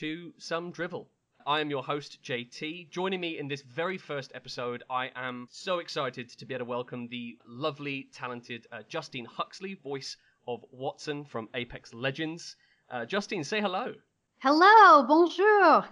to some drivel. I am your host, JT. Joining me in this very first episode, I am so excited to be able to welcome the lovely, talented uh, Justine Huxley, voice of Wattson from Apex Legends. Uh, Justine, say hello. Hello, bonjour.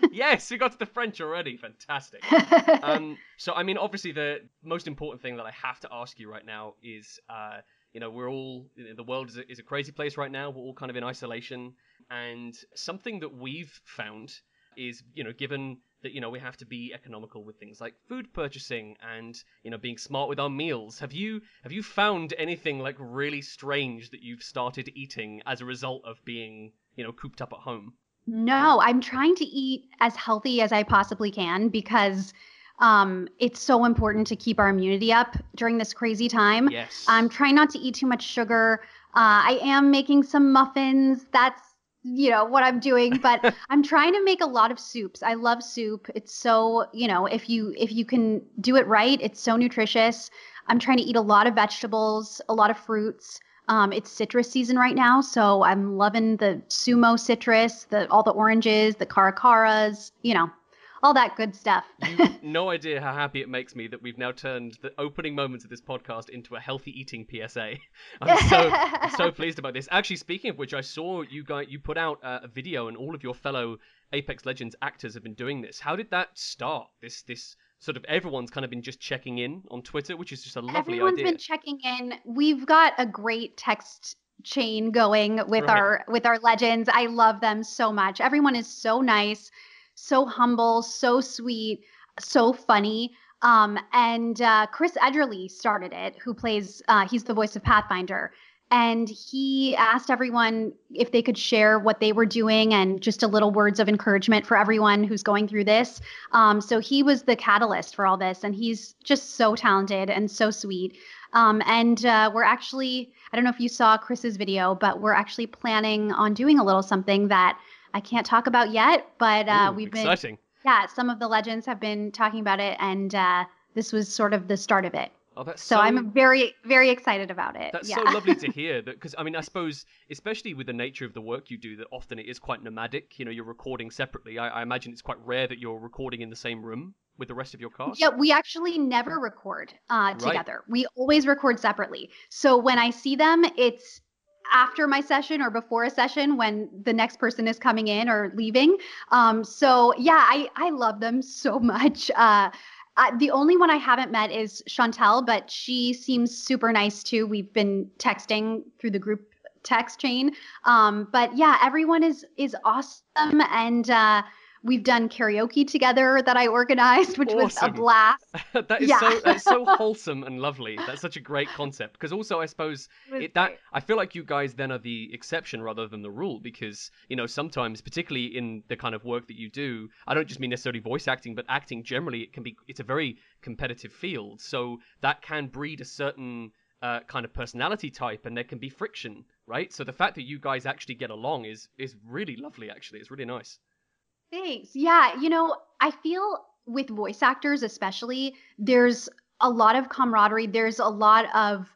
yes, we got to the French already. Fantastic. um, so, I mean, obviously, the most important thing that I have to ask you right now is, uh, you know, we're all the world is a, is a crazy place right now. We're all kind of in isolation, and something that we've found is, you know, given that you know we have to be economical with things like food purchasing and you know being smart with our meals. Have you have you found anything like really strange that you've started eating as a result of being you know, cooped up at home? No, I'm trying to eat as healthy as I possibly can because um, it's so important to keep our immunity up during this crazy time. Yes. I'm trying not to eat too much sugar. Uh, I am making some muffins. That's you know what I'm doing, but I'm trying to make a lot of soups. I love soup. It's so you know if you if you can do it right, it's so nutritious. I'm trying to eat a lot of vegetables, a lot of fruits. Um, it's citrus season right now, so I'm loving the sumo citrus, the all the oranges, the caracaras, you know, all that good stuff. no idea how happy it makes me that we've now turned the opening moments of this podcast into a healthy eating PSA. I'm so I'm so pleased about this. Actually, speaking of which, I saw you guys you put out uh, a video, and all of your fellow Apex Legends actors have been doing this. How did that start? This this sort of everyone's kind of been just checking in on Twitter, which is just a lovely Everyone's idea. Everyone's been checking in. We've got a great text chain going with Right. our with our legends. I love them so much. Everyone is so nice, so humble, so sweet, so funny. Um, and uh, Chris Edgerly started it, who plays uh, he's the voice of Pathfinder. And he asked everyone if they could share what they were doing and just a little words of encouragement for everyone who's going through this. Um, so he was the catalyst for all this, and he's just so talented and so sweet. Um, and uh, we're actually, I don't know if you saw Chris's video, but we're actually planning on doing a little something that I can't talk about yet. But uh, Ooh, we've been, exciting. yeah, some of the legends have been talking about it, and uh, this was sort of the start of it. Oh, that's So, I'm very, very excited about it. That's yeah. so lovely to hear that because I mean I suppose especially with the nature of the work you do that often it is quite nomadic. You know, you're recording separately. I, I imagine it's quite rare that you're recording in the same room with the rest of your cast. Yeah, we actually never record uh, together. We always record separately. So when I see them, it's after my session or before a session when the next person is coming in or leaving. Um, so yeah, I I love them so much. Uh, uh, the only one I haven't met is Shantel, but she seems super nice too. We've been texting through the group text chain. Um, but yeah, everyone is is awesome, and uh, we've done karaoke together that I organized, which was a blast. that is Yeah. so that's so wholesome and lovely. That's such a great concept because also I suppose It it, that great. I feel like you guys then are the exception rather than the rule because you know sometimes particularly in the kind of work that you do I don't just mean necessarily voice acting but acting generally it can be it's a very competitive field so that can breed a certain uh, kind of personality type and there can be friction right so the fact that you guys actually get along is is really lovely actually it's really nice Thanks. Yeah, you know, I feel with voice actors especially, there's a lot of camaraderie. There's a lot of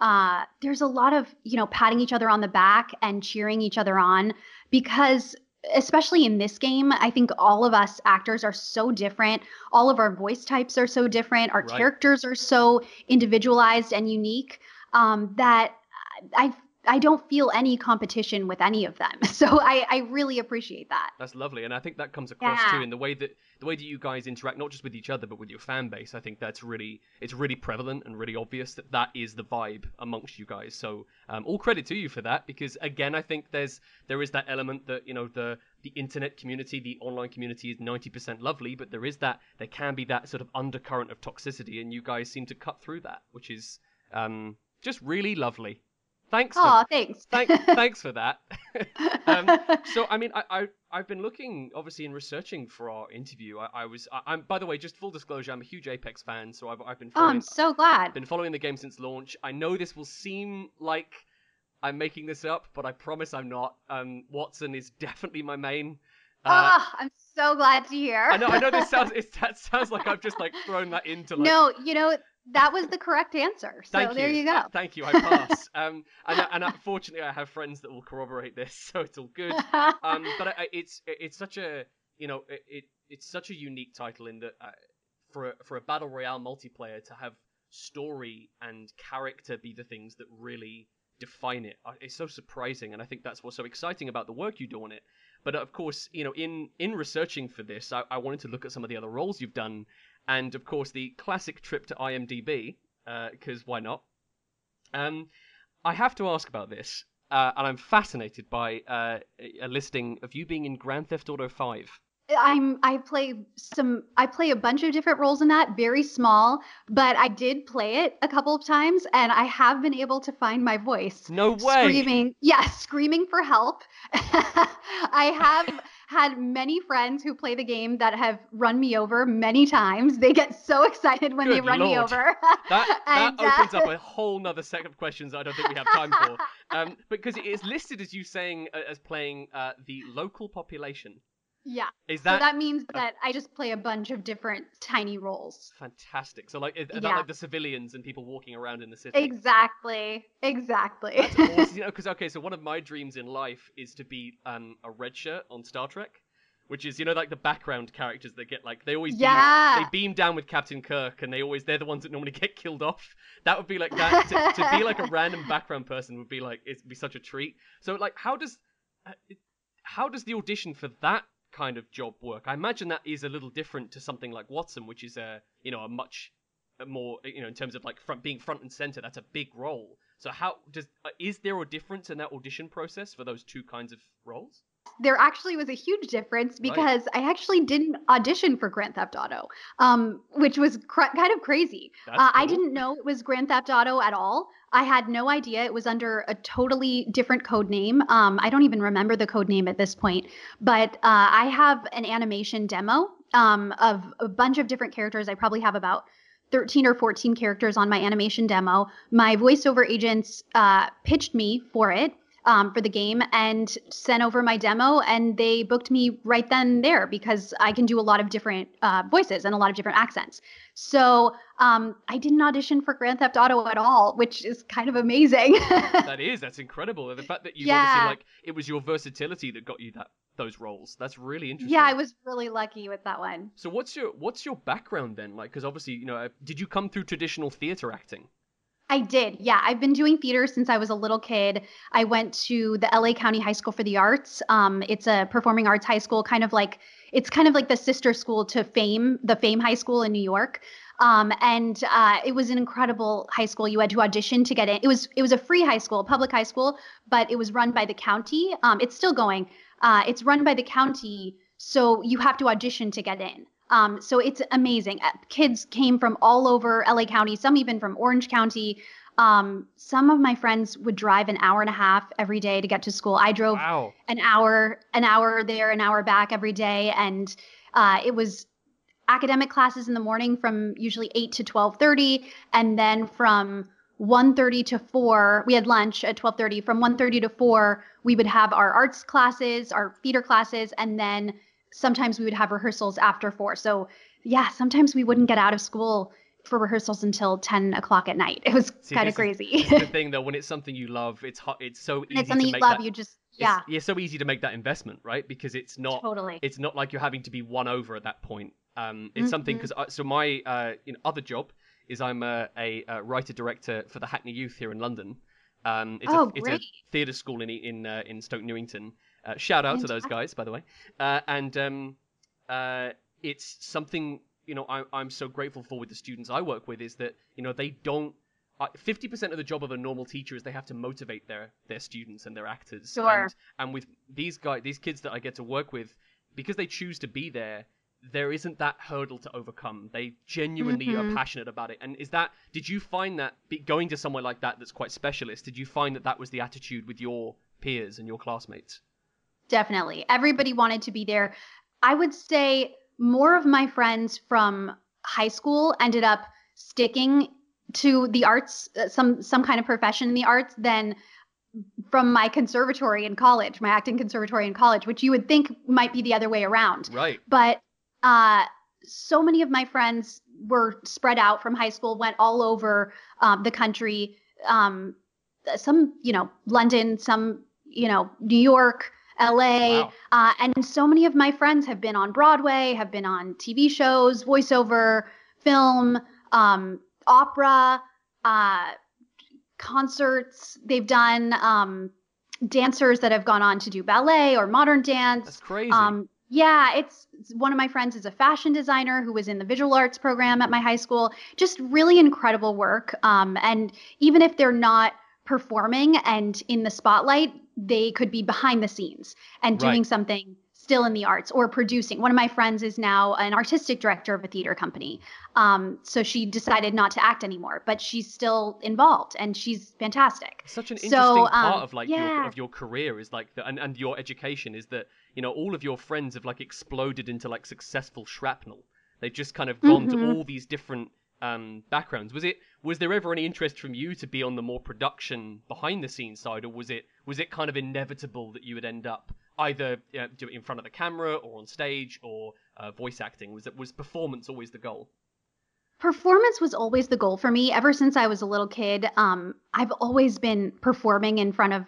uh there's a lot of, you know, patting each other on the back and cheering each other on because especially in this game, I think all of us actors are so different. All of our voice types are so different. Our Right. characters are so individualized and unique um, that I I don't feel any competition with any of them. So I, I really appreciate that. That's lovely, and I think that comes across Yeah. too in the way that the way that you guys interact, not just with each other but with your fan base. I think that's really it's really prevalent and really obvious that that is the vibe amongst you guys. So um, all credit to you for that, because again, I think there's there is that element that you know the the internet community, the online community is ninety percent lovely, but there is that there can be that sort of undercurrent of toxicity, and you guys seem to cut through that, which is um, just really lovely. Thanks. for Oh, thanks. Thank, thanks for that. um, so, I mean, I, I, I've been looking, obviously, in researching for our interview. I, I was, I, I'm, by the way, just full disclosure, I'm a huge Apex fan, so I've, I've been oh, I'm so glad. been following the game since launch. I know this will seem like I'm making this up, but I promise I'm not. Um, Wattson is definitely my main. Uh, oh, I'm so glad to hear. I know, I know. This sounds, it, that sounds like I've just like thrown that into like. no, you know, that was the correct answer. So Thank there you go. Uh, thank you. I pass. um, and, and unfortunately, I have friends that will corroborate this, so it's all good. Um, but I, I, it's it's such a you know it, it it's such a unique title in that uh, for for a battle royale multiplayer to have story and character be the things that really define it. uh, It's so surprising, and I think that's what's so exciting about the work you do on it. But of course, you know, in in researching for this, I, I wanted to look at some of the other roles you've done, and of course, the classic trip to IMDb, because why not? Um, I have to ask about this, uh, and I'm fascinated by uh, a listing of you being in Grand Theft Auto 5. I'm I play some I play a bunch of different roles in that, very small, but I did play it a couple of times and I have been able to find my voice. No way. Screaming, yes, screaming for help. I have had many friends who play the game that have run me over many times. They get so excited when they Good run me over. That, that And, uh, opens up a whole nother set of questions I don't think we have time for. Um, because it is listed as you saying uh, as playing uh, the local population. Yeah. Is so that, that means that I just play a bunch of different tiny roles. fantastic? So like, that Yeah. like the civilians and people walking around in the city? Exactly. Exactly. That's awesome. You know, because okay, so one of my dreams in life is to be um, a red shirt on Star Trek, which is you know like the background characters that get like they always beam, Yeah. they beam down with Captain Kirk, and they always they're the ones that normally get killed off. That would be like that to, to be like a random background person would be like it'd be such a treat. So like, how does uh, how does the audition for that kind of job work? I imagine that is a little different to something like Wattson, which is a you know a much more you know in terms of like front being front and center. That's a big role. So how does uh, is there a difference in that audition process for those two kinds of roles? there actually was a huge difference Right. because I actually didn't audition for Grand Theft Auto, um, which was cr- kind of crazy. Uh, I didn't know it was Grand Theft Auto at all. I had no idea it was under a totally different code name. Um, I don't even remember the code name at this point, but uh, I have an animation demo um, of a bunch of different characters. I probably have about 13 or 14 characters on my animation demo. My voiceover agents uh, pitched me for it. Um, for the game and sent over my demo and they booked me right then there because I can do a lot of different uh, voices and a lot of different accents. So um, I didn't audition for Grand Theft Auto at all, which is kind of amazing. That is that's incredible. The fact that you obviously Yeah. like it was your versatility that got you that those roles. That's really interesting. yeah, I was really lucky with that one. So what's your what's your background then? Like, because obviously you know, uh, did you come through traditional theater acting? I did. Yeah, I've been doing theater since I was a little kid. I went to the LA County High School for the Arts. Um, it's a performing arts high school, kind of like it's kind of like the sister school to Fame, the Fame High School in New York. Um, and uh, it was an incredible high school. You had to audition to get in. It was it was a free high school, public high school, but it was run by the county. Um, it's still going. Uh, it's run by the county, so you have to audition to get in. Um, so it's amazing. Uh, Kids came from all over LA County, some even from Orange County. Um, some of my friends would drive an hour and a half every day to get to school. I drove Wow. an hour, an hour there, an hour back every day, and uh, it was academic classes in the morning from usually 8 to 12:30 and then from 1:30 to 4 we had lunch at 12:30 from 1:30 to 4 we would have our arts classes our theater classes and then sometimes we would have rehearsals after 4 so yeah sometimes we wouldn't get out of school for rehearsals until 10 o'clock at night it was kind of crazy the thing though, when it's something you love, it's hot. It's so easy and it's something to you love that. you just it's- yeah yeah, so easy to make that investment, right? Because it's not. totally It's not like you're having to be won over at that point. Um, it's something Mhm. because so my uh, you know, other job is I'm a, a, uh writer director for the Hackney Youth here in London. Um, it's Oh, a, it's a theatre school in in uh, in Stoke Newington. Uh, shout out to those guys, by the way. Uh, and um, uh, it's something you know I, I'm so grateful for with the students I work with is that you know they don't. uh, Fifty percent of the job of a normal teacher is they have to motivate their their students and their actors. Sure. And, and with these guys, these kids that I get to work with, because they choose to be there, there isn't that hurdle to overcome. They genuinely are Mhm. passionate about it. And is that? Did you find that going to somewhere like that that's quite specialist? Did you find that that was the attitude with your peers and your classmates? Definitely. Everybody wanted to be there. I would say more of my friends from high school ended up sticking to the arts, uh, some some kind of profession in the arts than from my conservatory in college, my acting conservatory in college, which you would think might be the other way around. Right. But uh, so many of my friends were spread out from high school, went all over um, the country. Um, some, you know, London, some, you know, New York, LA. Wow. Uh, and so many of my friends have been on Broadway, have been on TV shows, voiceover, film, um, opera, uh, concerts. They've done um, dancers that have gone on to do ballet or modern dance. That's crazy. Um, yeah, it's, it's one of my friends is a fashion designer who was in the visual arts program at my high school. Just really incredible work. Um, and even if they're not performing and in the spotlight, they could be behind the scenes and doing right. something still in the arts or producing. One of my friends is now an artistic director of a theater company. Um, so she decided not to act anymore, but she's still involved and she's fantastic. Such an interesting so, um, part of like yeah. your, of your career is like the, and, and your education is that, you know, all of your friends have like exploded into like successful shrapnel. They've just kind of gone mm-hmm. to all these different um, backgrounds. Was it was there ever any interest from you to be on the more production behind the scenes side, or was it was it kind of inevitable that you would end up either uh, do it in front of the camera or on stage or uh, voice acting? Was it was performance always the goal? Performance was always the goal for me ever since I was a little kid. Um, I've always been performing in front of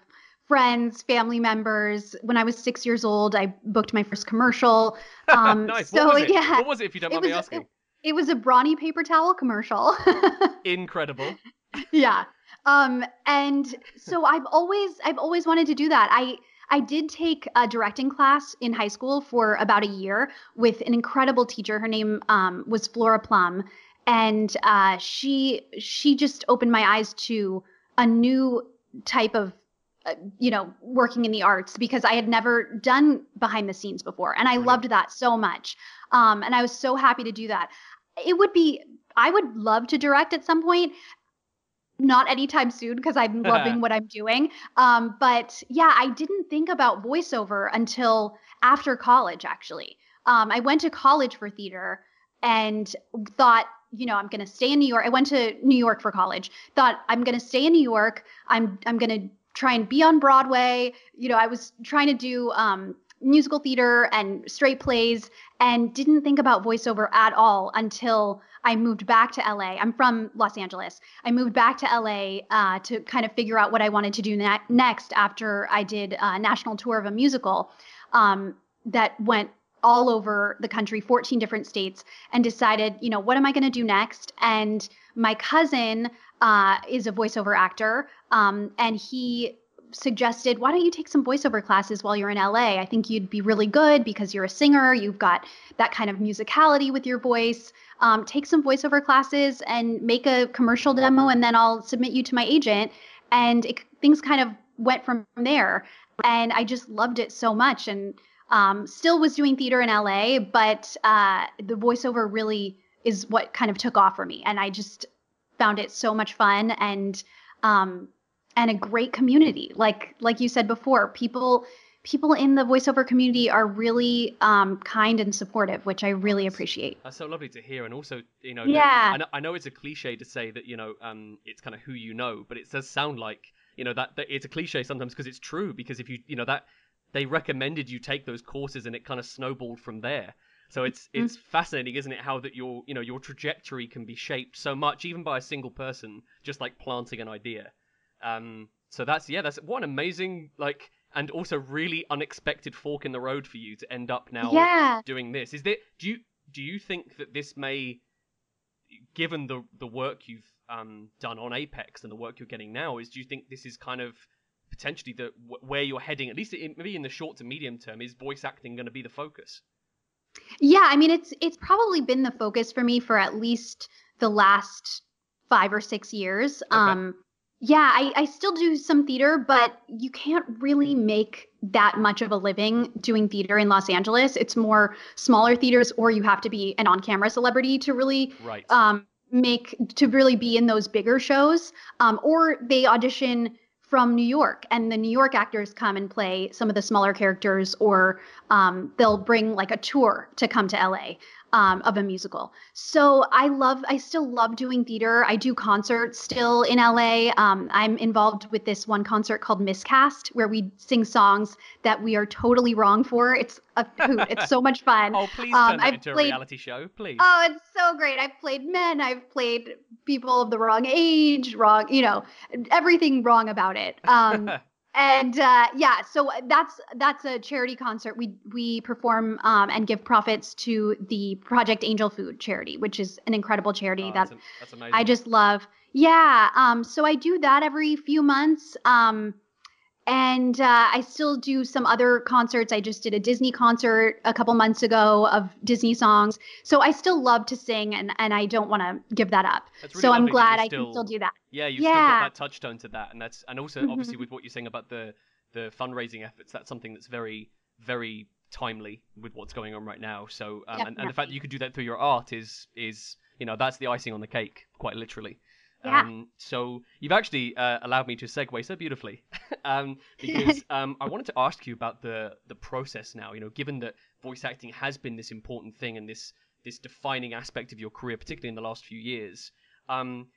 friends, family members. When I was six years old, I booked my first commercial. Um, nice. So, what was it? Yeah, what was it? If you don't mind me asking. It, it was a brawny paper towel commercial. Incredible. Yeah. Um, and so I've always I've always wanted to do that. I I did take a directing class in high school for about a year with an incredible teacher. Her name um, was Flora Plum, and uh, she she just opened my eyes to a new type of uh, you know working in the arts because I had never done behind the scenes before, and I right. loved that so much. Um, and I was so happy to do that it would be I would love to direct at some point. Not anytime soon because I'm loving what I'm doing. Um, but yeah, I didn't think about voiceover until after college, actually. Um, I went to college for theater and thought, you know, I'm going to stay in New York. I went to New York for college. Thought I'm going to stay in New York. I'm I'm going to try and be on Broadway. You know, I was trying to do um, musical theater and straight plays and didn't think about voiceover at all until I moved back to LA. I'm from Los Angeles. I moved back to LA uh, to kind of figure out what I wanted to do ne- next after I did a national tour of a musical um, that went all over the country, 14 different states, and decided, you know, what am I going to do next? And my cousin uh, is a voiceover actor, um, and he suggested, why don't you take some voiceover classes while you're in LA? I think you'd be really good because you're a singer. You've got that kind of musicality with your voice. Um, take some voiceover classes and make a commercial demo, and then I'll submit you to my agent. And it, things kind of went from there. And I just loved it so much. And um, still was doing theater in LA, but uh, the voiceover really is what kind of took off for me. And I just found it so much fun. And um, and a great community. Like like you said before, people people in the voiceover community are really um, kind and supportive, which I really appreciate. That's so lovely to hear, and also you know, yeah, I know, I know it's a cliche to say that you know um, it's kind of who you know, but it does sound like you know that, that it's a cliche sometimes because it's true because if you you know that they recommended you take those courses and it kind of snowballed from there. So it's mm-hmm. it's fascinating, isn't it? How that your you know your trajectory can be shaped so much, even by a single person, just like planting an idea. Um, so that's yeah, that's what an amazing like and also really unexpected fork in the road for you to end up now yeah. doing this. Is there do you do you think that this may given the the work you've um, done on Apex and the work you're getting now is do you think this is kind of potentially the where you're heading at least in, maybe in the short to medium term is voice acting going to be the focus? Yeah, I mean it's it's probably been the focus for me for at least the last 5 or 6 years. Okay. Um yeah, I, I still do some theater, but you can't really make that much of a living doing theater in Los Angeles. It's more smaller theaters, or you have to be an on-camera celebrity to really right. um, make to really be in those bigger shows. Um, or they audition from New York, and the New York actors come and play some of the smaller characters, or um, they'll bring like a tour to come to LA. Um, of a musical. So I love, I still love doing theater. I do concerts still in LA. Um, I'm involved with this one concert called Miscast, where we sing songs that we are totally wrong for. It's a hoot. It's so much fun. Oh, please Um, turn that I've into played- a reality show, please. Oh, it's so great. I've played men, I've played people of the wrong age, wrong, you know, everything wrong about it. Um, and uh, yeah, so that's that's a charity concert. We we perform um, and give profits to the Project Angel Food charity, which is an incredible charity Oh, that that's, am- that's amazing. I just love. Yeah. Um, so I do that every few months. Um, and uh, I still do some other concerts. I just did a Disney concert a couple months ago of Disney songs. So I still love to sing, and, and I don't want to give that up. Really so I'm glad you're I can still do that. Yeah, you've still got Yeah. that touchstone to that, and that's and also Mhm. obviously with what you're saying about the the fundraising efforts, that's something that's very very timely with what's going on right now. So um, and, and the fact that you could do that through your art is is you know that's the icing on the cake, quite literally. Yeah. Um, so you've actually uh, allowed me to segue so beautifully, um, because um, I wanted to ask you about the the process now. You know, given that voice acting has been this important thing and this this defining aspect of your career, particularly in the last few years. Um,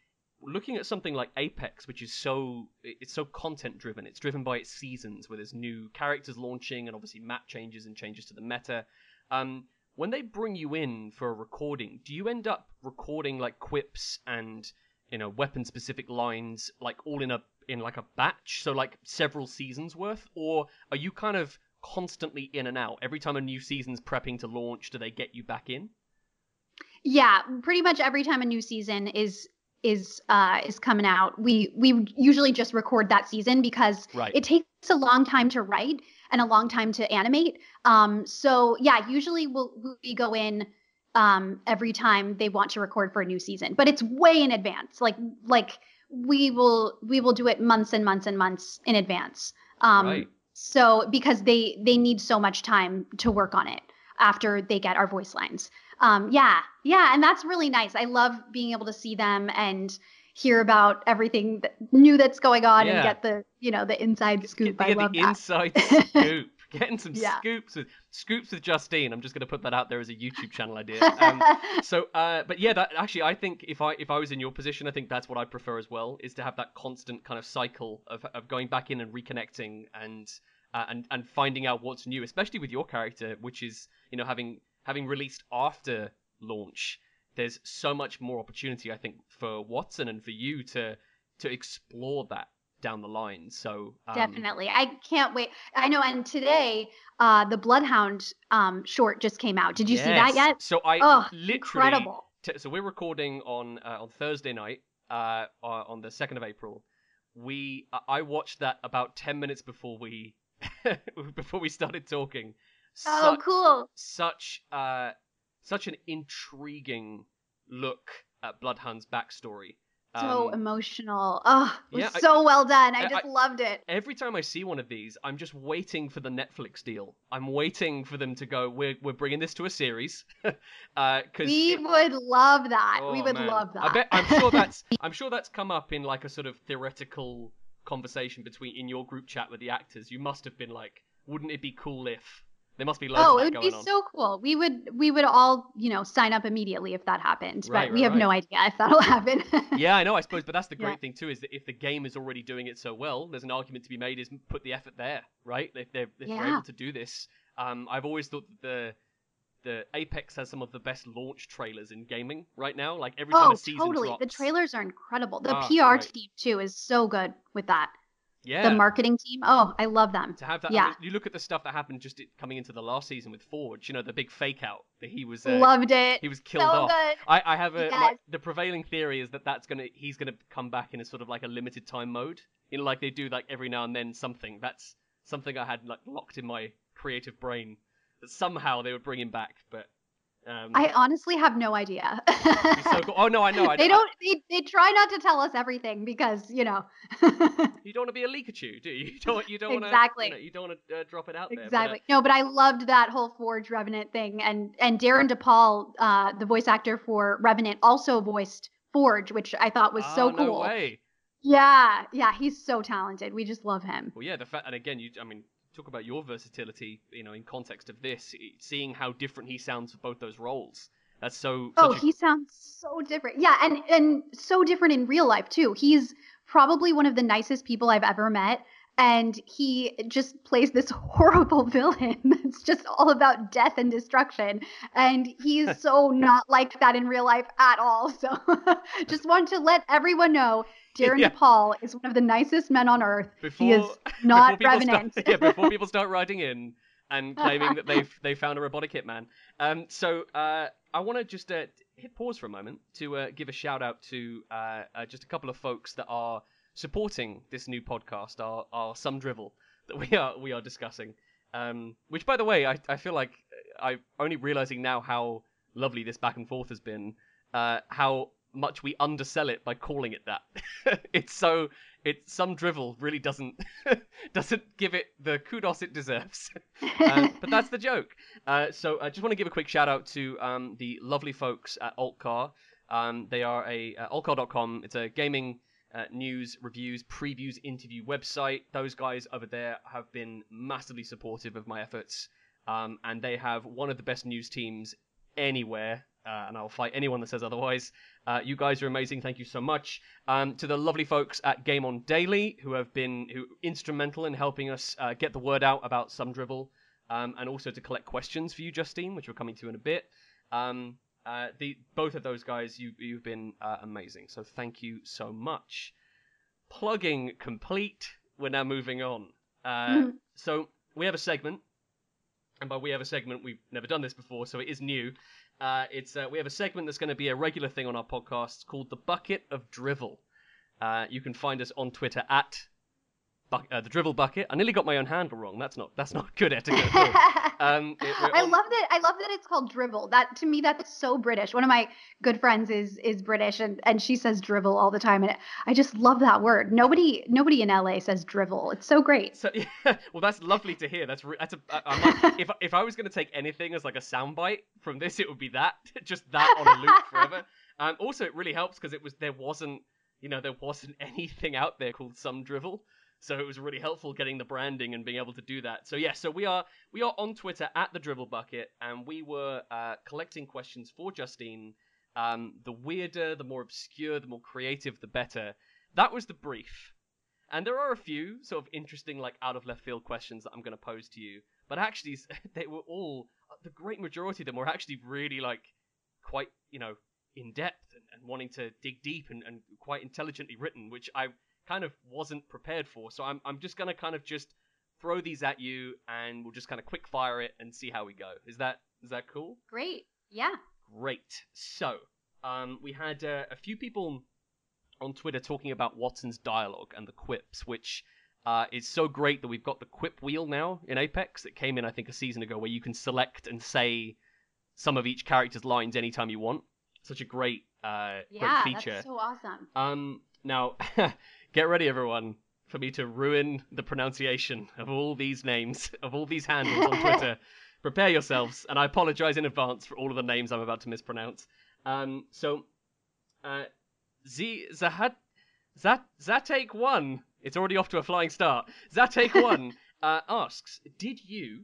looking at something like Apex, which is so it's so content driven. It's driven by its seasons, where there's new characters launching and obviously map changes and changes to the meta. Um, when they bring you in for a recording, do you end up recording like quips and you know weapon specific lines like all in a in like a batch, so like several seasons worth, or are you kind of constantly in and out? Every time a new season's prepping to launch, do they get you back in? Yeah, pretty much every time a new season is is uh is coming out, we we usually just record that season because Right. it takes a long time to write and a long time to animate. Um, so yeah, usually we'll we go in um every time they want to record for a new season, but it's way in advance. Like like we will we will do it months and months and months in advance. Um, Right. So because they they need so much time to work on it after they get our voice lines. Um, yeah, yeah, and that's really nice. I love being able to see them and hear about everything that, new that's going on Yeah. and get the you know the inside scoop. Get, I love the that. inside scoop. Getting some Yeah. scoops with scoops with Justine. I'm just gonna put that out there as a YouTube channel idea. Um, so, uh, but yeah, that actually, I think if I if I was in your position, I think that's what I'd prefer as well, is to have that constant kind of cycle of of going back in and reconnecting and uh, and and finding out what's new, especially with your character, which is you know having having released after launch. There's so much more opportunity, I think, for Wattson and for you to to explore that down the line. So um, Definitely. I can't wait. I know. And today, uh, the Bloodhound um, short just came out. Did you see that yet? So I Oh, literally incredible. t- so we're recording on uh, on Thursday night, uh, uh, on the second of April. We I- watched that about ten minutes before we before we started talking. Oh, cool. Such uh such an intriguing look at Bloodhound's backstory. So Um, emotional. Oh, it was yeah, I- so well done. I just I- loved it. every time I see one of these, I'm just waiting for the Netflix deal. I'm waiting for them to go. We're we're bringing this to a series, because We would love that. we Oh, would man. love that. I bet I'm sure that's I'm sure that's come up in like a sort of theoretical conversation between in your group chat with the actors. You must have been like, wouldn't it be cool if there must be loads oh, it would be on. so cool. We would we would all, you know, sign up immediately if that happened. Right, but we right, have no idea if that'll happen. yeah, I know, I suppose, but that's the great Yeah. thing too is that if the game is already doing it so well, there's an argument to be made is put the effort there, right? If they're if they're able to do this, um, I've always thought that the the Apex has some of the best launch trailers in gaming right now. Like every time oh, a season totally. drops, The trailers are incredible. The Ah, PR right. team too is so good with that. Yeah, The marketing team. Oh, I love them. to have that. I Yeah. mean, you look at the stuff that happened just it- coming into the last season with Forge. You know, the big fake out that he was uh, Loved it. he was killed so off. good. I, I have a Yes. the prevailing theory is that that's gonna he's gonna come back in a sort of like a limited time mode. You know, like they do like every now and then something. That's something I had like locked in my creative brain that somehow they would bring him back. But um, I honestly have no idea. so cool. Oh no, I know. I, they don't. They, they try not to tell us everything because you know. you don't want to be a leakachu, do you? You don't. You don't. Exactly. You, know, you don't want to uh, drop it out there. but, uh, Exactly. No, but I loved that whole Forge Revenant thing, and and Darren DePaul, uh, the voice actor for Revenant, also voiced Forge, which I thought was so oh, no cool. way. Yeah, yeah, he's so talented. We just love him. Well, yeah, the fact, and again, you, I mean, talk about your versatility, you know, in context of this, seeing how different he sounds for both those roles. That's so. Oh, a- he sounds so different. Yeah, and and so different in real life too. He's probably one of the nicest people I've ever met. And he just plays this horrible villain that's just all about death and destruction. And he's so not like that in real life at all. So just want to let everyone know Darren Yeah. DePaul is one of the nicest men on earth. before he is not Revenant. Start, yeah, before people start writing in and claiming that they've they found a robotic hitman. Um, so uh, I want to just uh, hit pause for a moment to uh, give a shout out to uh, uh, just a couple of folks that are supporting this new podcast, our our some drivel that we are we are discussing. Um, which, by the way, I I feel like I'm only realizing now how lovely this back and forth has been. Uh, how much we undersell it by calling it that. it's so it some drivel really doesn't doesn't give it the kudos it deserves. Uh, but that's the joke. Uh, so I just want to give a quick shout out to um, the lovely folks at AltChar. Um, they are a uh, altchar.com. It's a gaming uh, news, reviews, previews, interview website. Those guys over there have been massively supportive of my efforts, um, and they have one of the best news teams anywhere. Uh, and I'll fight anyone that says otherwise. Uh, you guys are amazing. Thank you so much. Um, to the lovely folks at Game On Daily who have been who instrumental in helping us uh, get the word out about some drivel, um, and also to collect questions for you, Justine, which we're coming to in a bit. Um, uh, the both of those guys, you you've been uh, amazing. So thank you so much. Plugging complete. We're now moving on. Uh, Mhm. so we have a segment, and by we have a segment, we've never done this before, so it is new. Uh, it's uh, we have a segment that's going to be a regular thing on our podcast called the Bucket of Drivel. Uh, you can find us on Twitter at bu- uh, the Drivel Bucket. I nearly got my own handle wrong. That's not that's not good etiquette. Um, it- I on- love that. I love that it's called drivel. That to me, that's so British. One of my good friends is is British, and and she says drivel all the time, and I just love that word. Nobody nobody in LA says drivel. It's so great. So yeah, well, that's lovely to hear. That's re- that's a. I, I might, if if I was going to take anything as like a soundbite from this, it would be that. Just that on a loop forever. Um, also, it really helps because it was there wasn't you know there wasn't anything out there called some drivel, so it was really helpful getting the branding and being able to do that. So yeah, so we are we are on Twitter at the Drivel Bucket, and we were uh, collecting questions for Justine. Um, the weirder, the more obscure, the more creative, the better. That was the brief. And there are a few sort of interesting, like out of left field questions that I'm going to pose to you. But actually, they were all the great majority of them were actually really like quite, you know, in depth and, and wanting to dig deep and, and quite intelligently written, which I kind of wasn't prepared for. So I'm I'm just going to kind of just throw these at you, and we'll just kind of quick fire it and see how we go. Is that is that cool? Great. Yeah. Great. So, um, we had uh, a few people on Twitter talking about Wattson's dialogue and the quips, which uh, is so great that we've got the quip wheel now in Apex that came in, I think, a season ago, where you can select and say some of each character's lines anytime you want. Such a great, uh, Yeah. great feature. Yeah, That's so awesome. Um, now, get ready, everyone, for me to ruin the pronunciation of all these names, of all these handles on Twitter. Prepare yourselves, and I apologize in advance for all of the names I'm about to mispronounce. Um, so, uh, Z Zahat Zat Zatake One. It's already off to a flying start. Zatake One uh, asks, "Did you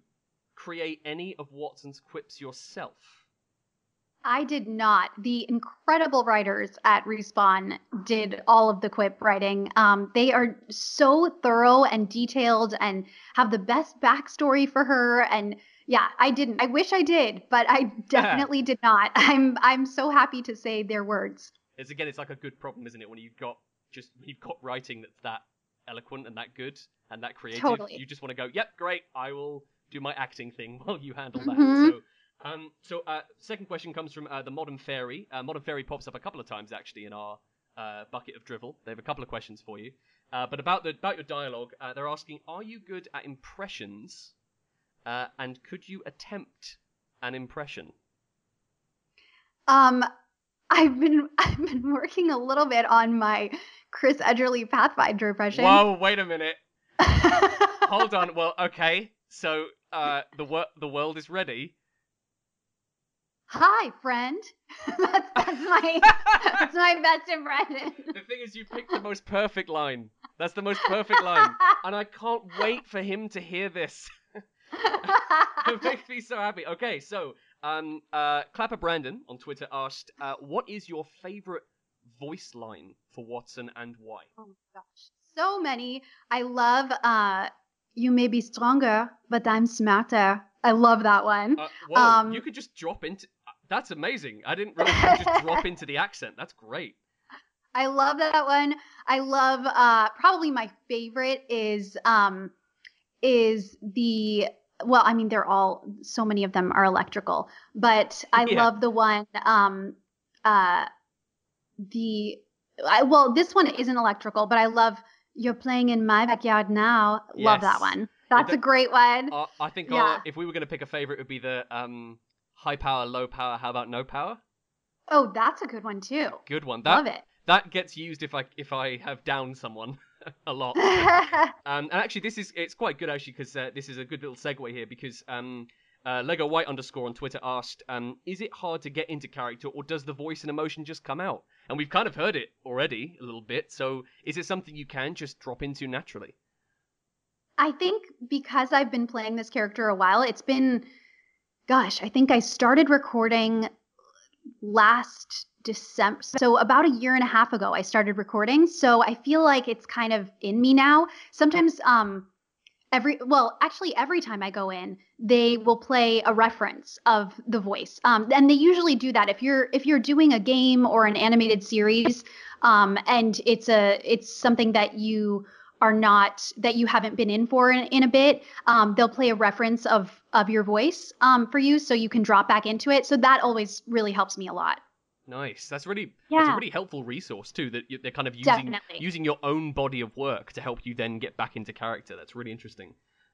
create any of Wattson's quips yourself?" I did not. The incredible writers at Respawn did all of the quip writing. Um, they are so thorough and detailed and have the best backstory for her. And yeah, I didn't. I wish I did, but I definitely did not. I'm I'm so happy to say their words. It's again, it's like a good problem, isn't it? When you've got just you've got writing that's that eloquent and that good and that creative, Totally. you just want to go, "Yep, great. I will do my acting thing while you handle that." Mhm. So, um, so uh, second question comes from uh, the Modern Fairy. Uh, Modern Fairy pops up a couple of times actually in our uh, bucket of drivel. They have a couple of questions for you, uh, but about the about your dialogue, uh, they're asking, "Are you good at impressions?" Uh, and could you attempt an impression? Um, I've been I've been working a little bit on my Chris Edgerly Pathfinder impression. Whoa, wait a minute. Hold on. Well, okay. So uh, the wor- the world is ready. Hi, friend. that's that's my that's my best impression. The thing is, you picked the most perfect line. That's the most perfect line, and I can't wait for him to hear this. it makes me so happy. Okay, so um, uh, Clapper Brandon on Twitter asked, uh, "What is your favorite voice line for Wattson and why?" Oh my gosh, so many. I love uh, "You may be stronger, but I'm smarter." I love that one. Uh, whoa, um, you could just drop into. That's amazing. I didn't really just drop into the accent. That's great. I love that one. I love uh probably my favorite is um is the well, I mean they're all so many of them are electrical, but I yeah. love the one um uh the I, well this one isn't electrical, but I love you're playing in my backyard now. Yes. Love that one. That's that, a great one. Uh, I think yeah. if we were going to pick a favorite, it would be the um high power, low power. How about no power? Oh, that's a good one too. Good one. That, Love it that gets used if I if I have downed someone a lot. um, and actually, this is it's quite good actually because uh, this is a good little segue here because um, uh, Lego White underscore on Twitter asked, um, "Is it hard to get into character, or does the voice and emotion just come out?" And we've kind of heard it already a little bit. So, is it something you can just drop into naturally? I think because I've been playing this character a while, it's been, gosh, I think I started recording last December. So about a year and a half ago, I started recording. So I feel like it's kind of in me now. Sometimes, um, every well, actually, every time I go in, they will play a reference of the voice. Um, and they usually do that if you're if you're doing a game or an animated series, um, and it's a it's something that you are not that you haven't been in for in, in a bit um, they'll play a reference of of your voice um, for you so you can drop back into it so that always really helps me a lot Nice. That's really yeah. that's a really helpful resource too. That they're kind of using Definitely. using your own body of work to help you then get back into character. That's really interesting.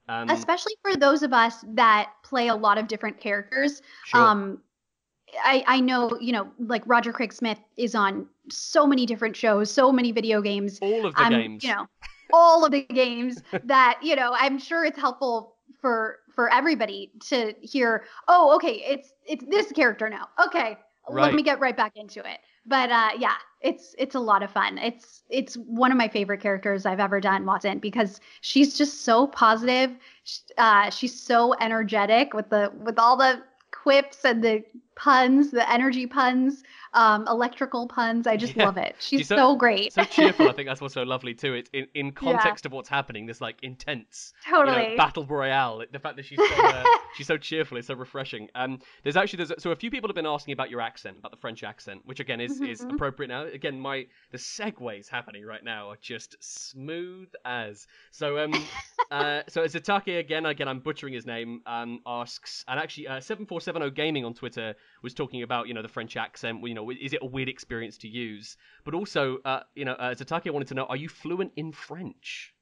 Um, Especially for those of us that play a lot of different characters. Sure. Um, I, I know, you know, like Roger Craig Smith is on so many different shows, so many video games. All of the um, games. You know, all of the games that, you know, I'm sure it's helpful for for everybody to hear, oh, okay, it's it's this character now. Okay, right. let me get right back into it. But uh, yeah, it's it's a lot of fun. It's it's one of my favorite characters I've ever done, Wattson, because she's just so positive. Uh, she's so energetic with the with all the quips and the puns, the energy puns um, electrical puns. I just yeah. love it. She's so, so, great. so cheerful. I think that's what's so lovely too. It's in, in context yeah. of what's happening. This like intense, totally you know, battle royale. The fact that she's so, uh, she's so cheerful is so refreshing. Um, there's actually there's so a few people have been asking about your accent, about the French accent, which again is mm-hmm. is appropriate now. Again, my the segues happening right now are just smooth as. So um, uh, so Zatake again, again I'm butchering his name. Um, asks and actually uh, seven four seven zero gaming on Twitter was talking about you know the French accent. You know, is it a weird experience to use? But also, uh, you know, uh, Zatake wanted to know: Are you fluent in French?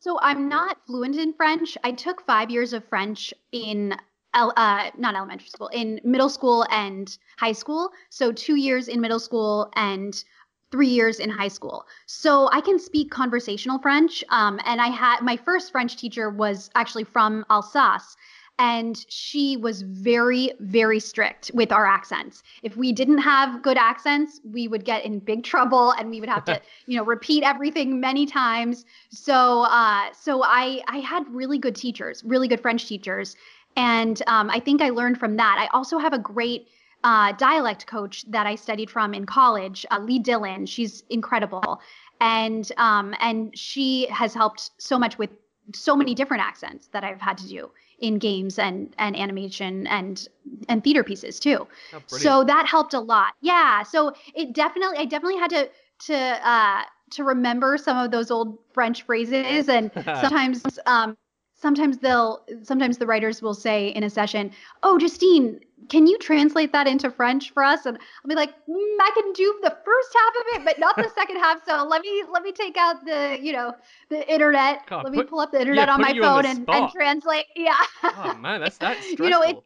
So I'm not fluent in French. I took five years of French in uh, not elementary school, in middle school and high school. So two years in middle school and three years in high school. So I can speak conversational French. Um, and I had my first French teacher was actually from Alsace and she was very very strict with our accents. If we didn't have good accents we would get in big trouble and we would have to you know repeat everything many times. So uh, so i i had really good teachers really good french teachers. And um, i think i learned from that. I also have a great uh, dialect coach that i studied from in college uh, lee dillon. She's incredible. And um, and she has helped so much with so many different accents that i've had to do in games and and animation and and theater pieces too. Oh, so that helped a lot. Yeah. So it definitely I definitely had to to uh to remember some of those old French phrases and sometimes um sometimes they'll sometimes the writers will say in a session, "Oh, Justine, can you translate that into French for us?" And I'll be like, mm, "I can do the first half of it, but not the second half. So let me let me take out the you know the internet. God, let put, me pull up the internet yeah, on my phone on and, and translate. Yeah. oh man, that's that's you know, it,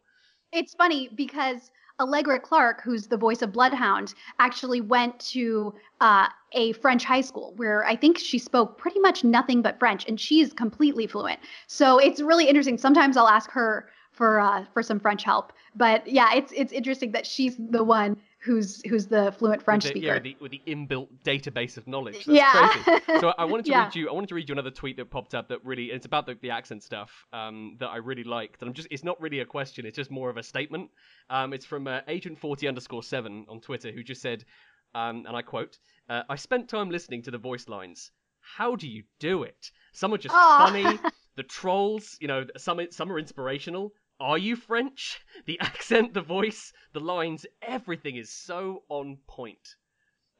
it's funny because Allegra Clark, who's the voice of Bloodhound, actually went to uh, a French high school where I think she spoke pretty much nothing but French, and she's completely fluent. So it's really interesting. Sometimes I'll ask her for uh, for some French help, but yeah, it's it's interesting that she's the one who's who's the fluent French with the, speaker. Yeah, with the, with the inbuilt database of knowledge. That's Yeah. crazy. So I wanted to Yeah. read you. I wanted to read you another tweet that popped up that really. It's about the, the accent stuff um, that I really liked. And I'm just. It's not really a question. It's just more of a statement. Um, it's from uh, Agent Forty underscore Seven on Twitter, who just said, um, and I quote: uh, "I spent time listening to the voice lines. How do you do it? Some are just Aw. funny. The trolls, you know, some some are inspirational." Are you French? The accent, the voice, the lines, everything is so on point.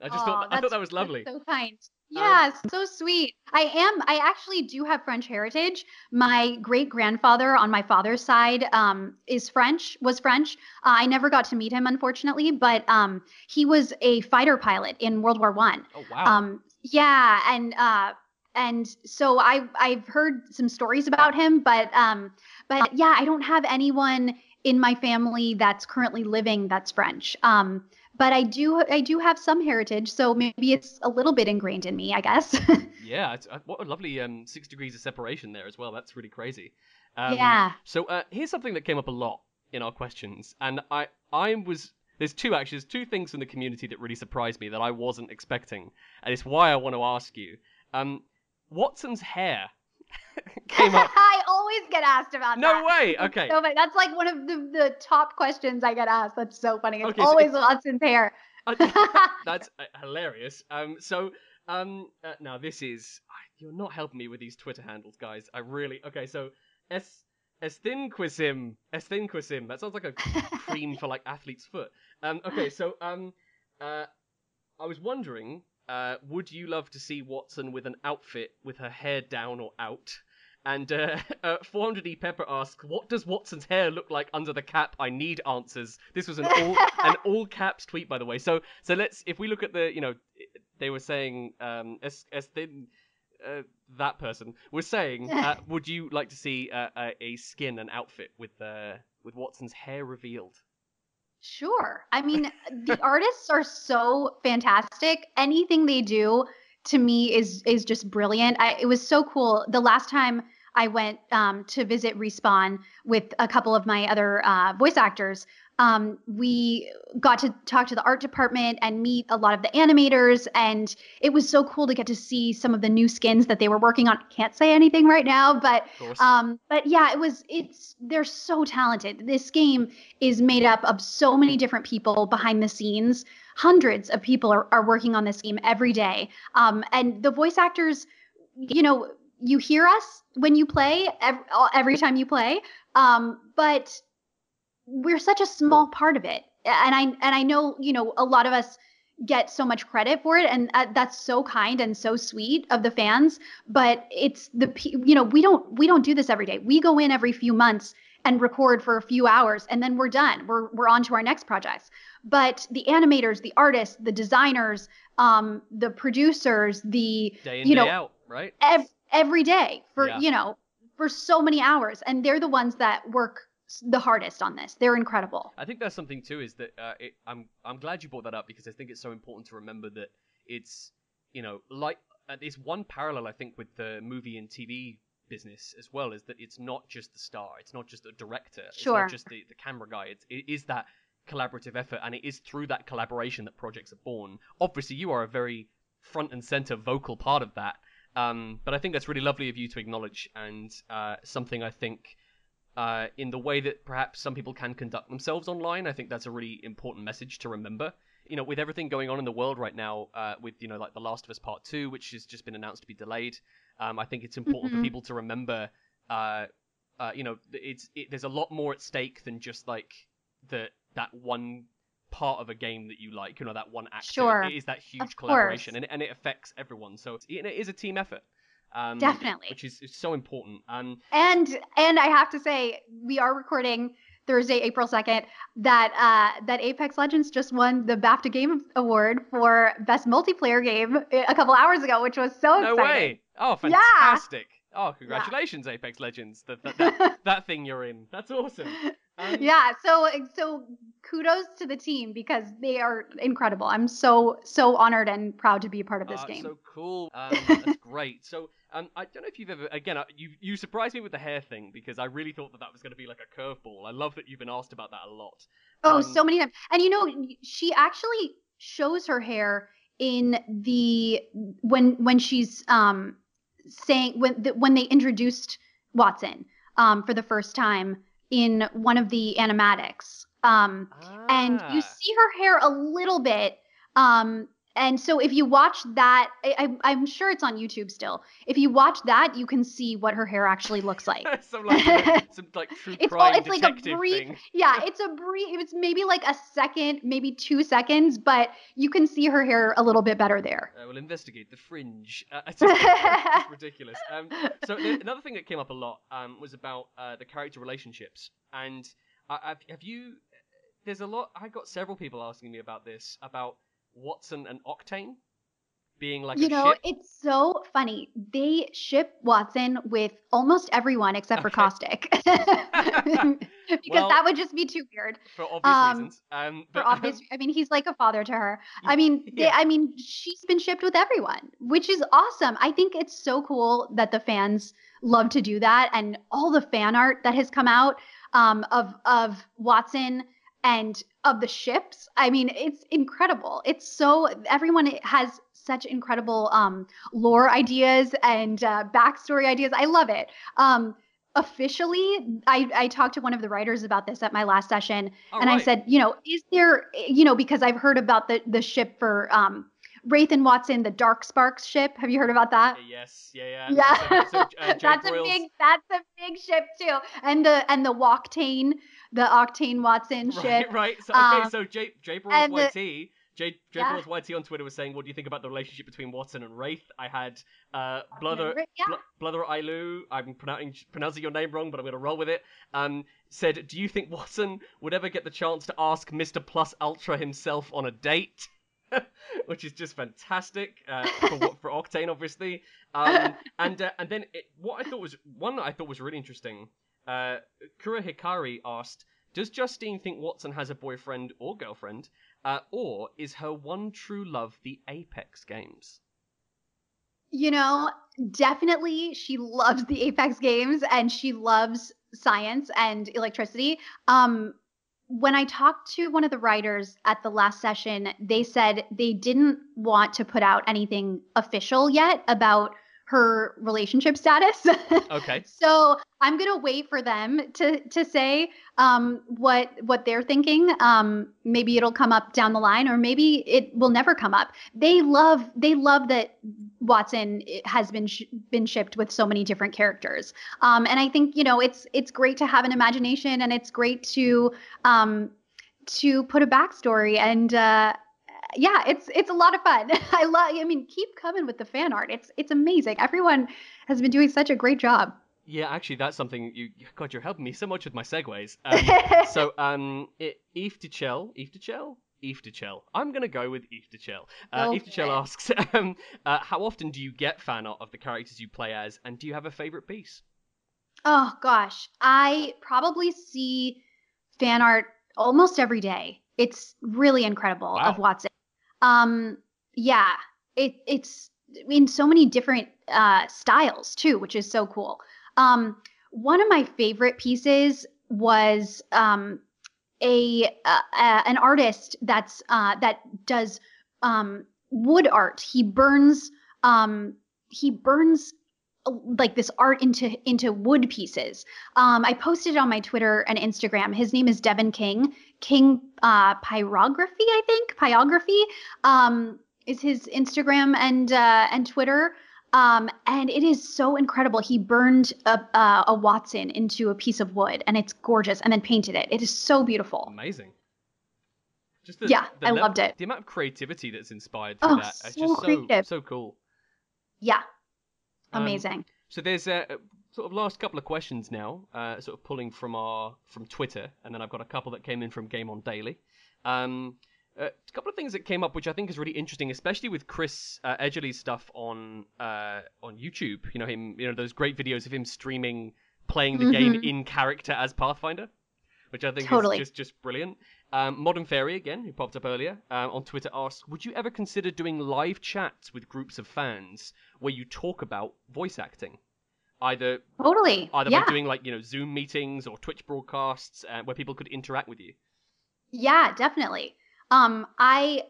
I just Aw, thought I thought that was lovely. So kind. Yeah, so sweet. I am. I actually do have French heritage. My great grandfather on my father's side um, is French. Was French. Uh, I never got to meet him, unfortunately, but um, he was a fighter pilot in World War One. Oh wow. Um, yeah, and uh, and so I I've heard some stories about him, but um, but yeah, I don't have anyone in my family that's currently living that's French. Um, but I do I do have some heritage, so maybe it's a little bit ingrained in me, I guess. yeah, it's, uh, what a lovely um, six degrees of separation there as well. That's really crazy. Um, yeah. So uh, here's something that came up a lot in our questions, and I I was there's two actually there's two things from the community that really surprised me that I wasn't expecting, and it's why I want to ask you. Um, Wattson's hair came up. I always get asked about No that. way. That's Okay. So funny. That's like one of the, the top questions I get asked. That's so funny. It's Okay, so always if- Wattson's hair. That's uh, hilarious. Um, so um, uh, now this is you're not helping me with these Twitter handles, guys. I really okay. So es Esthinquisim, Esthinquisim. That sounds like a cream for like athlete's foot. Um, okay, so um, uh, I was wondering, uh, would you love to see Wattson with an outfit with her hair down or out? And uh, uh, 400e Pepper asks, "What does Wattson's hair look like under the cap? I need answers." This was an all an all caps tweet, by the way. So so let's if we look at the you know they were saying um as as thin uh, that person was saying, uh, would you like to see uh, a, a skin and outfit with uh with Wattson's hair revealed? Sure. I mean, the artists are so fantastic. Anything they do to me is is just brilliant. I, it was so cool. The last time I went um, to visit Respawn with a couple of my other uh, voice actors, um, we got to talk to the art department and meet a lot of the animators, and it was so cool to get to see some of the new skins that they were working on. Can't say anything right now, but um, but yeah, it was. It's they're so talented. This game is made up of so many different people behind the scenes. Hundreds of people are, are working on this game every day. Um, and the voice actors, you know, you hear us when you play every, every time you play. Um, but we're such a small part of it. And I and I know, you know, a lot of us get so much credit for it and uh, that's so kind and so sweet of the fans but it's the you know we don't we don't do this every day we go in every few months and record for a few hours and then we're done we're we're on to our next projects but the animators the artists the designers um the producers the day in you day know, out, right? ev- every day for Yeah. you know for so many hours and they're the ones that work the hardest on this they're incredible I think that's something too. Is that uh, it, I'm I'm glad you brought that up because I think it's so important to remember that it's you know like uh, there's one parallel I think with the movie and TV business as well is that it's not just the star, it's not just a director, it's not just the, the camera guy. It's, it is that collaborative effort, and it is through that collaboration that projects are born. Obviously, you are a very front and center vocal part of that. Um, but I think that's really lovely of you to acknowledge, and uh, something I think uh, in the way that perhaps some people can conduct themselves online. I think that's a really important message to remember. You know, with everything going on in the world right now, uh, with you know like The Last of Us Part Two, which has just been announced to be delayed, um, I think it's important for Mhm. people to remember. Uh, uh, you know, it's it, there's a lot more at stake than just like the that one part of a game that you like. You know, that one actor. Sure. It is that huge Of collaboration, course. and, and it affects everyone. So it's, it is a team effort. Um, Definitely. Which is, is so important. Um, and and i have to say we are recording thursday april 2nd that uh that apex legends just won the bafta game award for best multiplayer game a couple hours ago which was so No exciting No way! Oh, Yeah. fantastic! Oh, congratulations, Apex Legends. That that, that that thing you're in. That's awesome. Um, yeah so so kudos to the team because they are incredible i'm so so honored and proud to be a part of this uh, game So cool. Um, that's great. So um, I don't know if you've ever again uh, you you surprised me with the hair thing because I really thought that that was going to be like a curveball. I love that you've been asked about that a lot. Oh, Um, so many times. And you know, she actually shows her hair in the when when she's um saying when the, when they introduced Wattson um for the first time in one of the animatics. Um and you Ah. see her hair a little bit um and so if you watch that I, i'm sure it's on youtube still if you watch that you can see what her hair actually looks like some like uh, some like true It's all- crime it's like a brief- thing. yeah it's a brief it's maybe like a second maybe two seconds but you can see her hair a little bit better there Uh, we'll investigate the fringe. Uh, it's, just, it's ridiculous. Um, so the, another thing that came up a lot um, was about uh, the character relationships, and I, I've, have you? There's a lot. I got several people asking me about this, about Wattson and Octane being like you a know ship. it's so funny they ship wattson with almost everyone except for Okay. caustic because Well, that would just be too weird for obvious um, reasons. Um, for obvious i mean he's like a father to her i mean they, yeah. i mean she's been shipped with everyone which is awesome i think it's so cool that the fans love to do that and all the fan art that has come out um, of of wattson and of the ships i mean it's incredible. It's so everyone has such incredible um, lore ideas and uh, backstory ideas. I love it. Um, officially I, I talked to one of the writers about this at my last session all and I said, you know, is there, you know, because I've heard about the the ship for um, Wraith and Wattson, the Dark Sparks ship. Have you heard about that? Uh, yes, yeah, yeah. Yeah, So, so, uh, that's a big that's a big ship too, and the and the Octane, the Octane Wattson shit. Right, right. So okay, Um, so J J the- YT, J J Yeah. YT on Twitter was saying, "What do you think about the relationship between Wattson and Wraith?" I had uh, Bluther Yeah. Bl- Bluther Ailu. I'm pronouncing pronouncing your name wrong, but I'm gonna roll with it. Um, said, "Do you think Wattson would ever get the chance to ask Mr. Plus Ultra himself on a date?" Which is just fantastic uh, for for Octane, obviously. Um, and uh, and then it, what I thought was one that I thought was really interesting. Uh, Kura Hikari asked, "Does Justine think Wattson has a boyfriend or girlfriend, uh, or is her one true love the Apex games?" You know, definitely she loves the Apex games and she loves science and electricity. Um when I talked to one of the writers at the last session, they said they didn't want to put out anything official yet about her relationship status. Okay. So I'm gonna wait for them to to say um, what what they're thinking. Um, maybe it'll come up down the line, or maybe it will never come up. They love they love that Wattson has been sh- been shipped with so many different characters, um, and I think you know it's it's great to have an imagination, and it's great to um, to put a backstory and. Uh, yeah, it's it's a lot of fun. I love. I mean, keep coming with the fan art. It's it's amazing. Everyone has been doing such a great job. Yeah, actually, that's something you. God, you're helping me so much with my segues. Um, so, um, it, Eve Dichel, Eve Dichel, Eve Dichel. I'm gonna go with Eve Dichel. Uh, Go Eve Dichel asks, um, uh, how often do you get fan art of the characters you play as, and do you have a favorite piece? Oh gosh, I probably see fan art almost every day. It's really incredible Wow. of Wattson. Um, yeah, it it's in so many different uh, styles too, which is so cool. Um, one of my favorite pieces was um, a uh, uh, an artist that's uh, that does um, wood art. He burns um, he burns like this art into into wood pieces. Um, I posted on my Twitter and Instagram. His name is Devin King. King uh, Pyrography, I think. Pyrography um, is his Instagram and uh, and Twitter. Um, and it is so incredible. He burned a, uh, a Wattson into a piece of wood, and it's gorgeous, and then painted it. It is so beautiful. Amazing. Just the, Yeah, the I level- loved it. The amount of creativity that's inspired through Oh, that, it's so just so creative. so cool. Yeah, Um, amazing. So there's a sort of last couple of questions now, uh, sort of pulling from our from Twitter, and then I've got a couple that came in from Game On Daily. Um, uh, a couple of things that came up, which I think is really interesting, especially with Chris uh, Edgerly's stuff on uh, on YouTube. You know him, you know those great videos of him streaming, playing the game Mhm. in character as Pathfinder, which I think Totally. is just just brilliant. Um, Modern Fairy again, who popped up earlier um, on Twitter, asks, "Would you ever consider doing live chats with groups of fans where you talk about voice acting, either Totally. either yeah. by doing like you know Zoom meetings or Twitch broadcasts uh, where people could interact with you?" Yeah, definitely. Um, I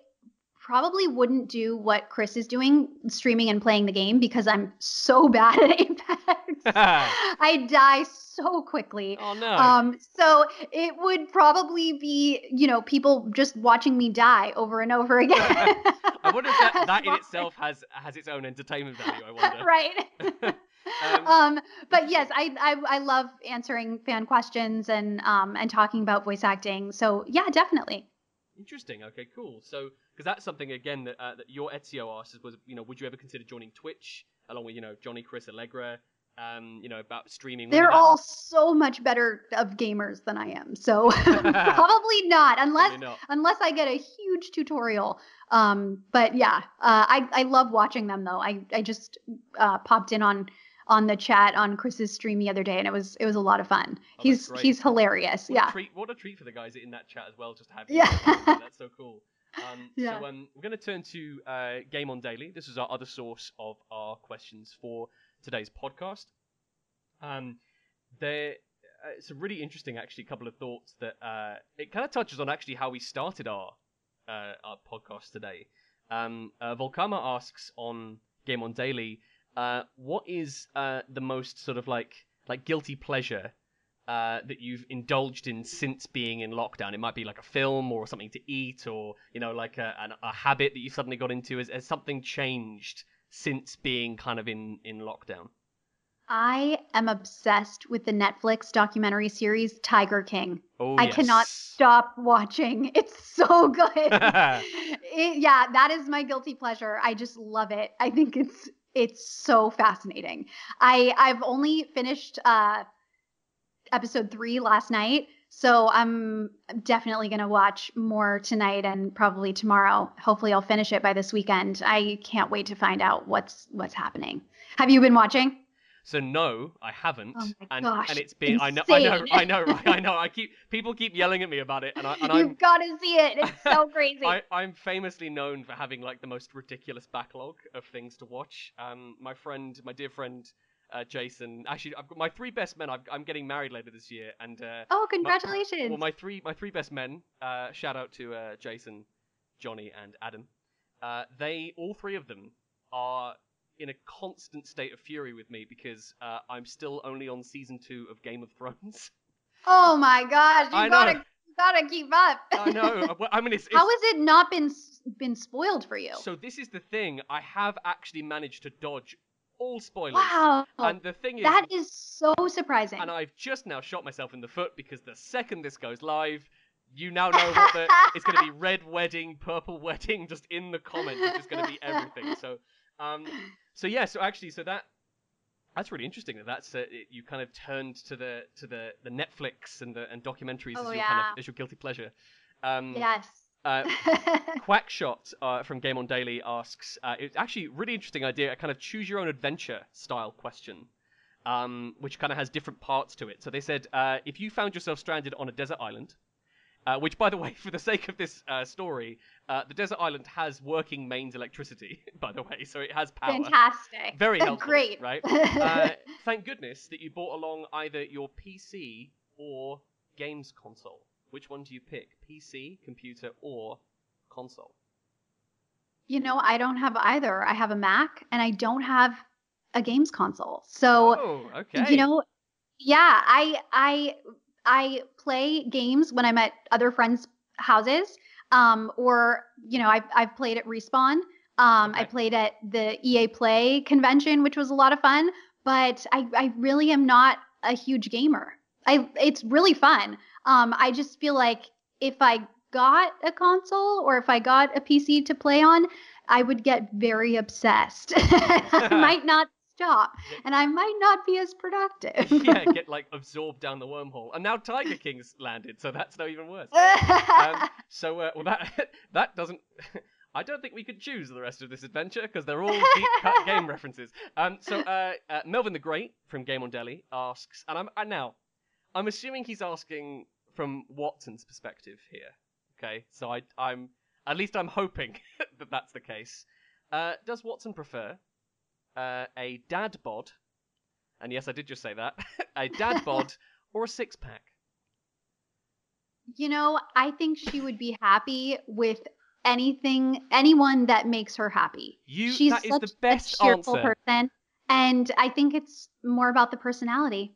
probably wouldn't do what Chris is doing, streaming and playing the game, because I'm so bad at Apex. I die so quickly. oh no. Um, so it would probably be, you know, people just watching me die over and over again. I wonder if that, that in itself has has its own entertainment value. I wonder. right. Um, um, but yes, I, I I love answering fan questions and um and talking about voice acting. So yeah, definitely. Interesting. Okay, cool. So, because that's something again that, uh, that your Ezio asked was, you know, would you ever consider joining Twitch along with, you know, Johnny, Chris, Allegra, um, you know, about streaming? They're all so much better of gamers than I am. So probably not, unless Probably not. unless I get a huge tutorial. Um, but yeah, uh, I I love watching them though. I I just uh, popped in on on the chat on Chris's stream the other day, and it was it was a lot of fun. Oh, he's he's hilarious. What yeah. A treat, what a treat for the guys in that chat as well, just to have you. Yeah. That's so cool. Um, Yeah. So um, we're going to turn to uh, Game on Daily. This is our other source of our questions for today's podcast. Um, there, uh, it's a really interesting, actually, couple of thoughts that uh, it kind of touches on actually how we started our uh, our podcast today. Um, uh, Volkama asks on Game on Daily, uh, what is uh, the most sort of like like guilty pleasure uh, that you've indulged in since being in lockdown? It might be like a film or something to eat, or you know, like a, an, a habit that you suddenly got into. Has, has something changed since being kind of in in lockdown? I am obsessed with the Netflix documentary series Tiger King. Oh, I cannot stop watching. It's so good. It- yeah, that is my guilty pleasure. I just love it. I think it's it's so fascinating. I I've only finished uh episode 3 last night, so I'm definitely to watch more tonight and probably tomorrow. Hopefully I'll finish it by this weekend. I can't wait to find out what's what's happening. Have you been watching? So no, I haven't, Oh my and gosh, and it's been I know I know. I know right I know I keep people keep yelling at me about it, and I and I'm You've got to see it. It's so crazy. I, I'm famously known for having like the most ridiculous backlog of things to watch. Um, my friend, my dear friend, uh, Jason. Actually, I've got my three best men. I've, I'm getting married later this year, and uh, oh, congratulations. well, my three my three best men. Uh, shout out to uh, Jason, Johnny, and Adam. Uh, they all three of them are in a constant state of fury with me because uh, I'm still only on season two of Game of Thrones. oh my gosh, you I gotta know. you gotta keep up. I know. I mean, it's, it's How has it not been been spoiled for you? So this is the thing. I have actually managed to dodge all spoilers. wow, And the thing is, that is so surprising. and I've just now shot myself in the foot because the second this goes live, you now know what the it's going to be red wedding, purple wedding, just in the comments. It's just going to be everything. So, um, so yeah. So actually, so that that's really interesting. That that's uh, it, you kind of turned to the to the the Netflix and the and documentaries Oh, as your kind of as your guilty pleasure. Um, yes. uh, Quackshot uh, from Game on Daily asks, uh, it's actually a really interesting idea, a kind of choose your own adventure style question, um, which kind of has different parts to it. So they said, uh, if you found yourself stranded on a desert island, uh, which, by the way, for the sake of this uh, story, uh, the desert island has working mains electricity, by the way, so it has power. Fantastic. Very helpful, Great. right? Uh, thank goodness that you brought along either your PC or games console. Which one do you pick? PC, computer, or console? you know, I don't have either. I have a Mac and I don't have a games console. So oh, okay. you know yeah i i i play games when i'm at other friends houses um or you know i've, I've played at respawn. Um i played at the ea play convention which was a lot of fun but i i really am not a huge gamer. I it's really fun. Um i just feel like if i got a console or if i got a pc to play on i would get very obsessed. I might not stop and I might not be as productive. yeah, get like absorbed down the wormhole. And now Tiger King's landed, so that's no even worse. Um, so, uh, well, that that doesn't. I don't think we could choose the rest of this adventure because they're all deep cut game references. Um, so, uh, uh, Melvin the Great from Game on Daily asks, and I'm and now, I'm assuming he's asking from Wattson's perspective here. Okay, so I, I'm at least I'm hoping that that's the case. Uh, does Wattson prefer uh, a dad bod? And yes, I did just say that. a dad bod or a six pack? You know, I think she would be happy with anything, anyone that makes her happy. You She's that is such the best a cheerful answer. person, and I think it's more about the personality.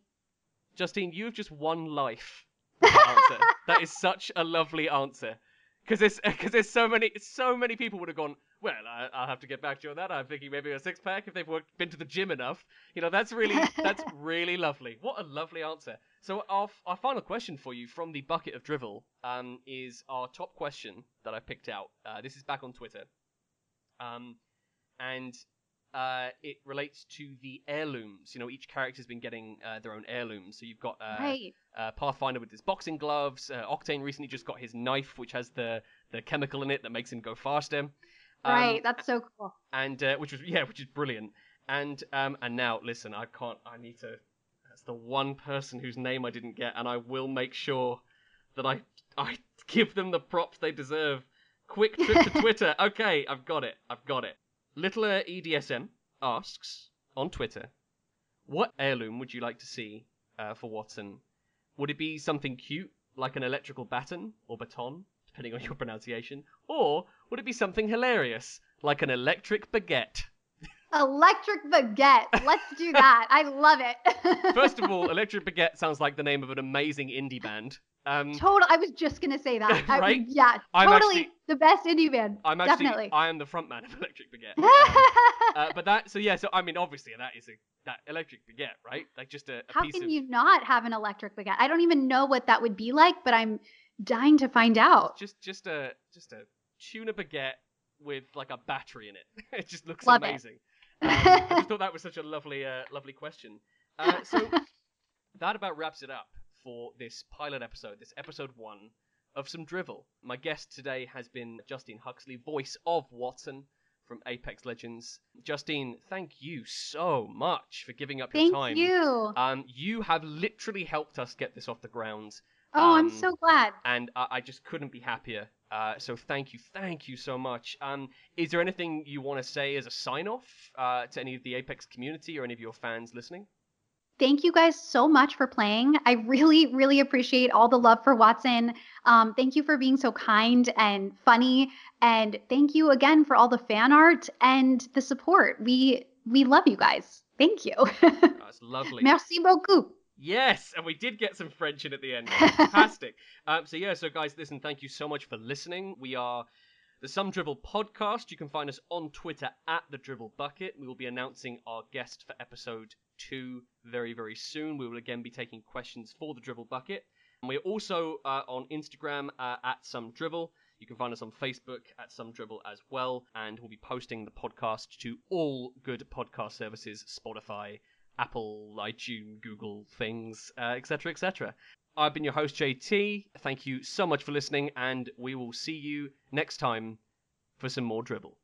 Justine, you have just won life. that is such a lovely answer. Because there's, cause there's so many, so many people would have gone. Well, I, I'll have to get back to you on that. I'm thinking maybe a six pack if they've worked, been to the gym enough. You know, that's really, that's really lovely. What a lovely answer. So our, our final question for you from the bucket of drivel um, is our top question that I picked out. Uh, this is back on Twitter, um, and uh, it relates to the heirlooms. You know, each character's been getting uh, their own heirlooms. So you've got uh, right. uh, Pathfinder with his boxing gloves. Uh, Octane recently just got his knife, which has the, the chemical in it that makes him go faster. Um, right. That's so cool. and uh, which was yeah, which is brilliant. And um, and now listen, I can't. I need to. That's the one person whose name I didn't get, and I will make sure that I I give them the props they deserve. Quick trip to Twitter. Okay, I've got it. I've got it. Littler EDSM asks on Twitter, "What heirloom would you like to see uh, for Wattson? Would it be something cute like an electrical baton or baton, depending on your pronunciation, or would it be something hilarious like an electric baguette?" Electric baguette. Let's do that. I love it. First of all, Electric Baguette sounds like the name of an amazing indie band. Um, total. I was just gonna say that. I- Right? yeah. I'm totally actually- the best indie band. I'm actually Definitely. I am the frontman of Electric Baguette. uh, but that so yeah so I mean obviously that is a that Electric Baguette right like just a, a How can of you not have an electric baguette? I don't even know what that would be like, but I'm dying to find out. just just a just a tuna baguette with like a battery in it. it just looks Love amazing. Um, I just thought that was such a lovely uh, lovely question. Uh, so that about wraps it up for this pilot episode, this episode one of some drivel. My guest today has been Justine Huxley, voice of Wattson from Apex Legends. Justine, thank you so much for giving up your Thank time. Thank you. Um, you have literally helped us get this off the ground, oh, I'm um, so glad. and I, I just couldn't be happier. Uh, so thank you, thank you so much. Um, is there anything you want to say as a sign off uh, to any of the Apex community or any of your fans listening? Thank you guys so much for playing. I really, really appreciate all the love for Wattson. Um, thank you for being so kind and funny, and thank you again for all the fan art and the support. We we love you guys. Thank you. That's lovely. Merci beaucoup. Yes, and we did get some French in at the end. Fantastic. um, so yeah, so guys, listen, thank you so much for listening. We are the Some Dribble podcast. You can find us on Twitter at the Dribble Bucket. We will be announcing our guest for episode two very, very soon. We will again be taking questions for the Dribble Bucket. And we're also uh, on Instagram uh, at Some Dribble. You can find us on Facebook at Some Dribble as well, and we'll be posting the podcast to all good podcast services: Spotify, Apple, iTunes, Google things, uh, etc., etc. I've been your host, JT. Thank you so much for listening, and we will see you next time for some more dribble.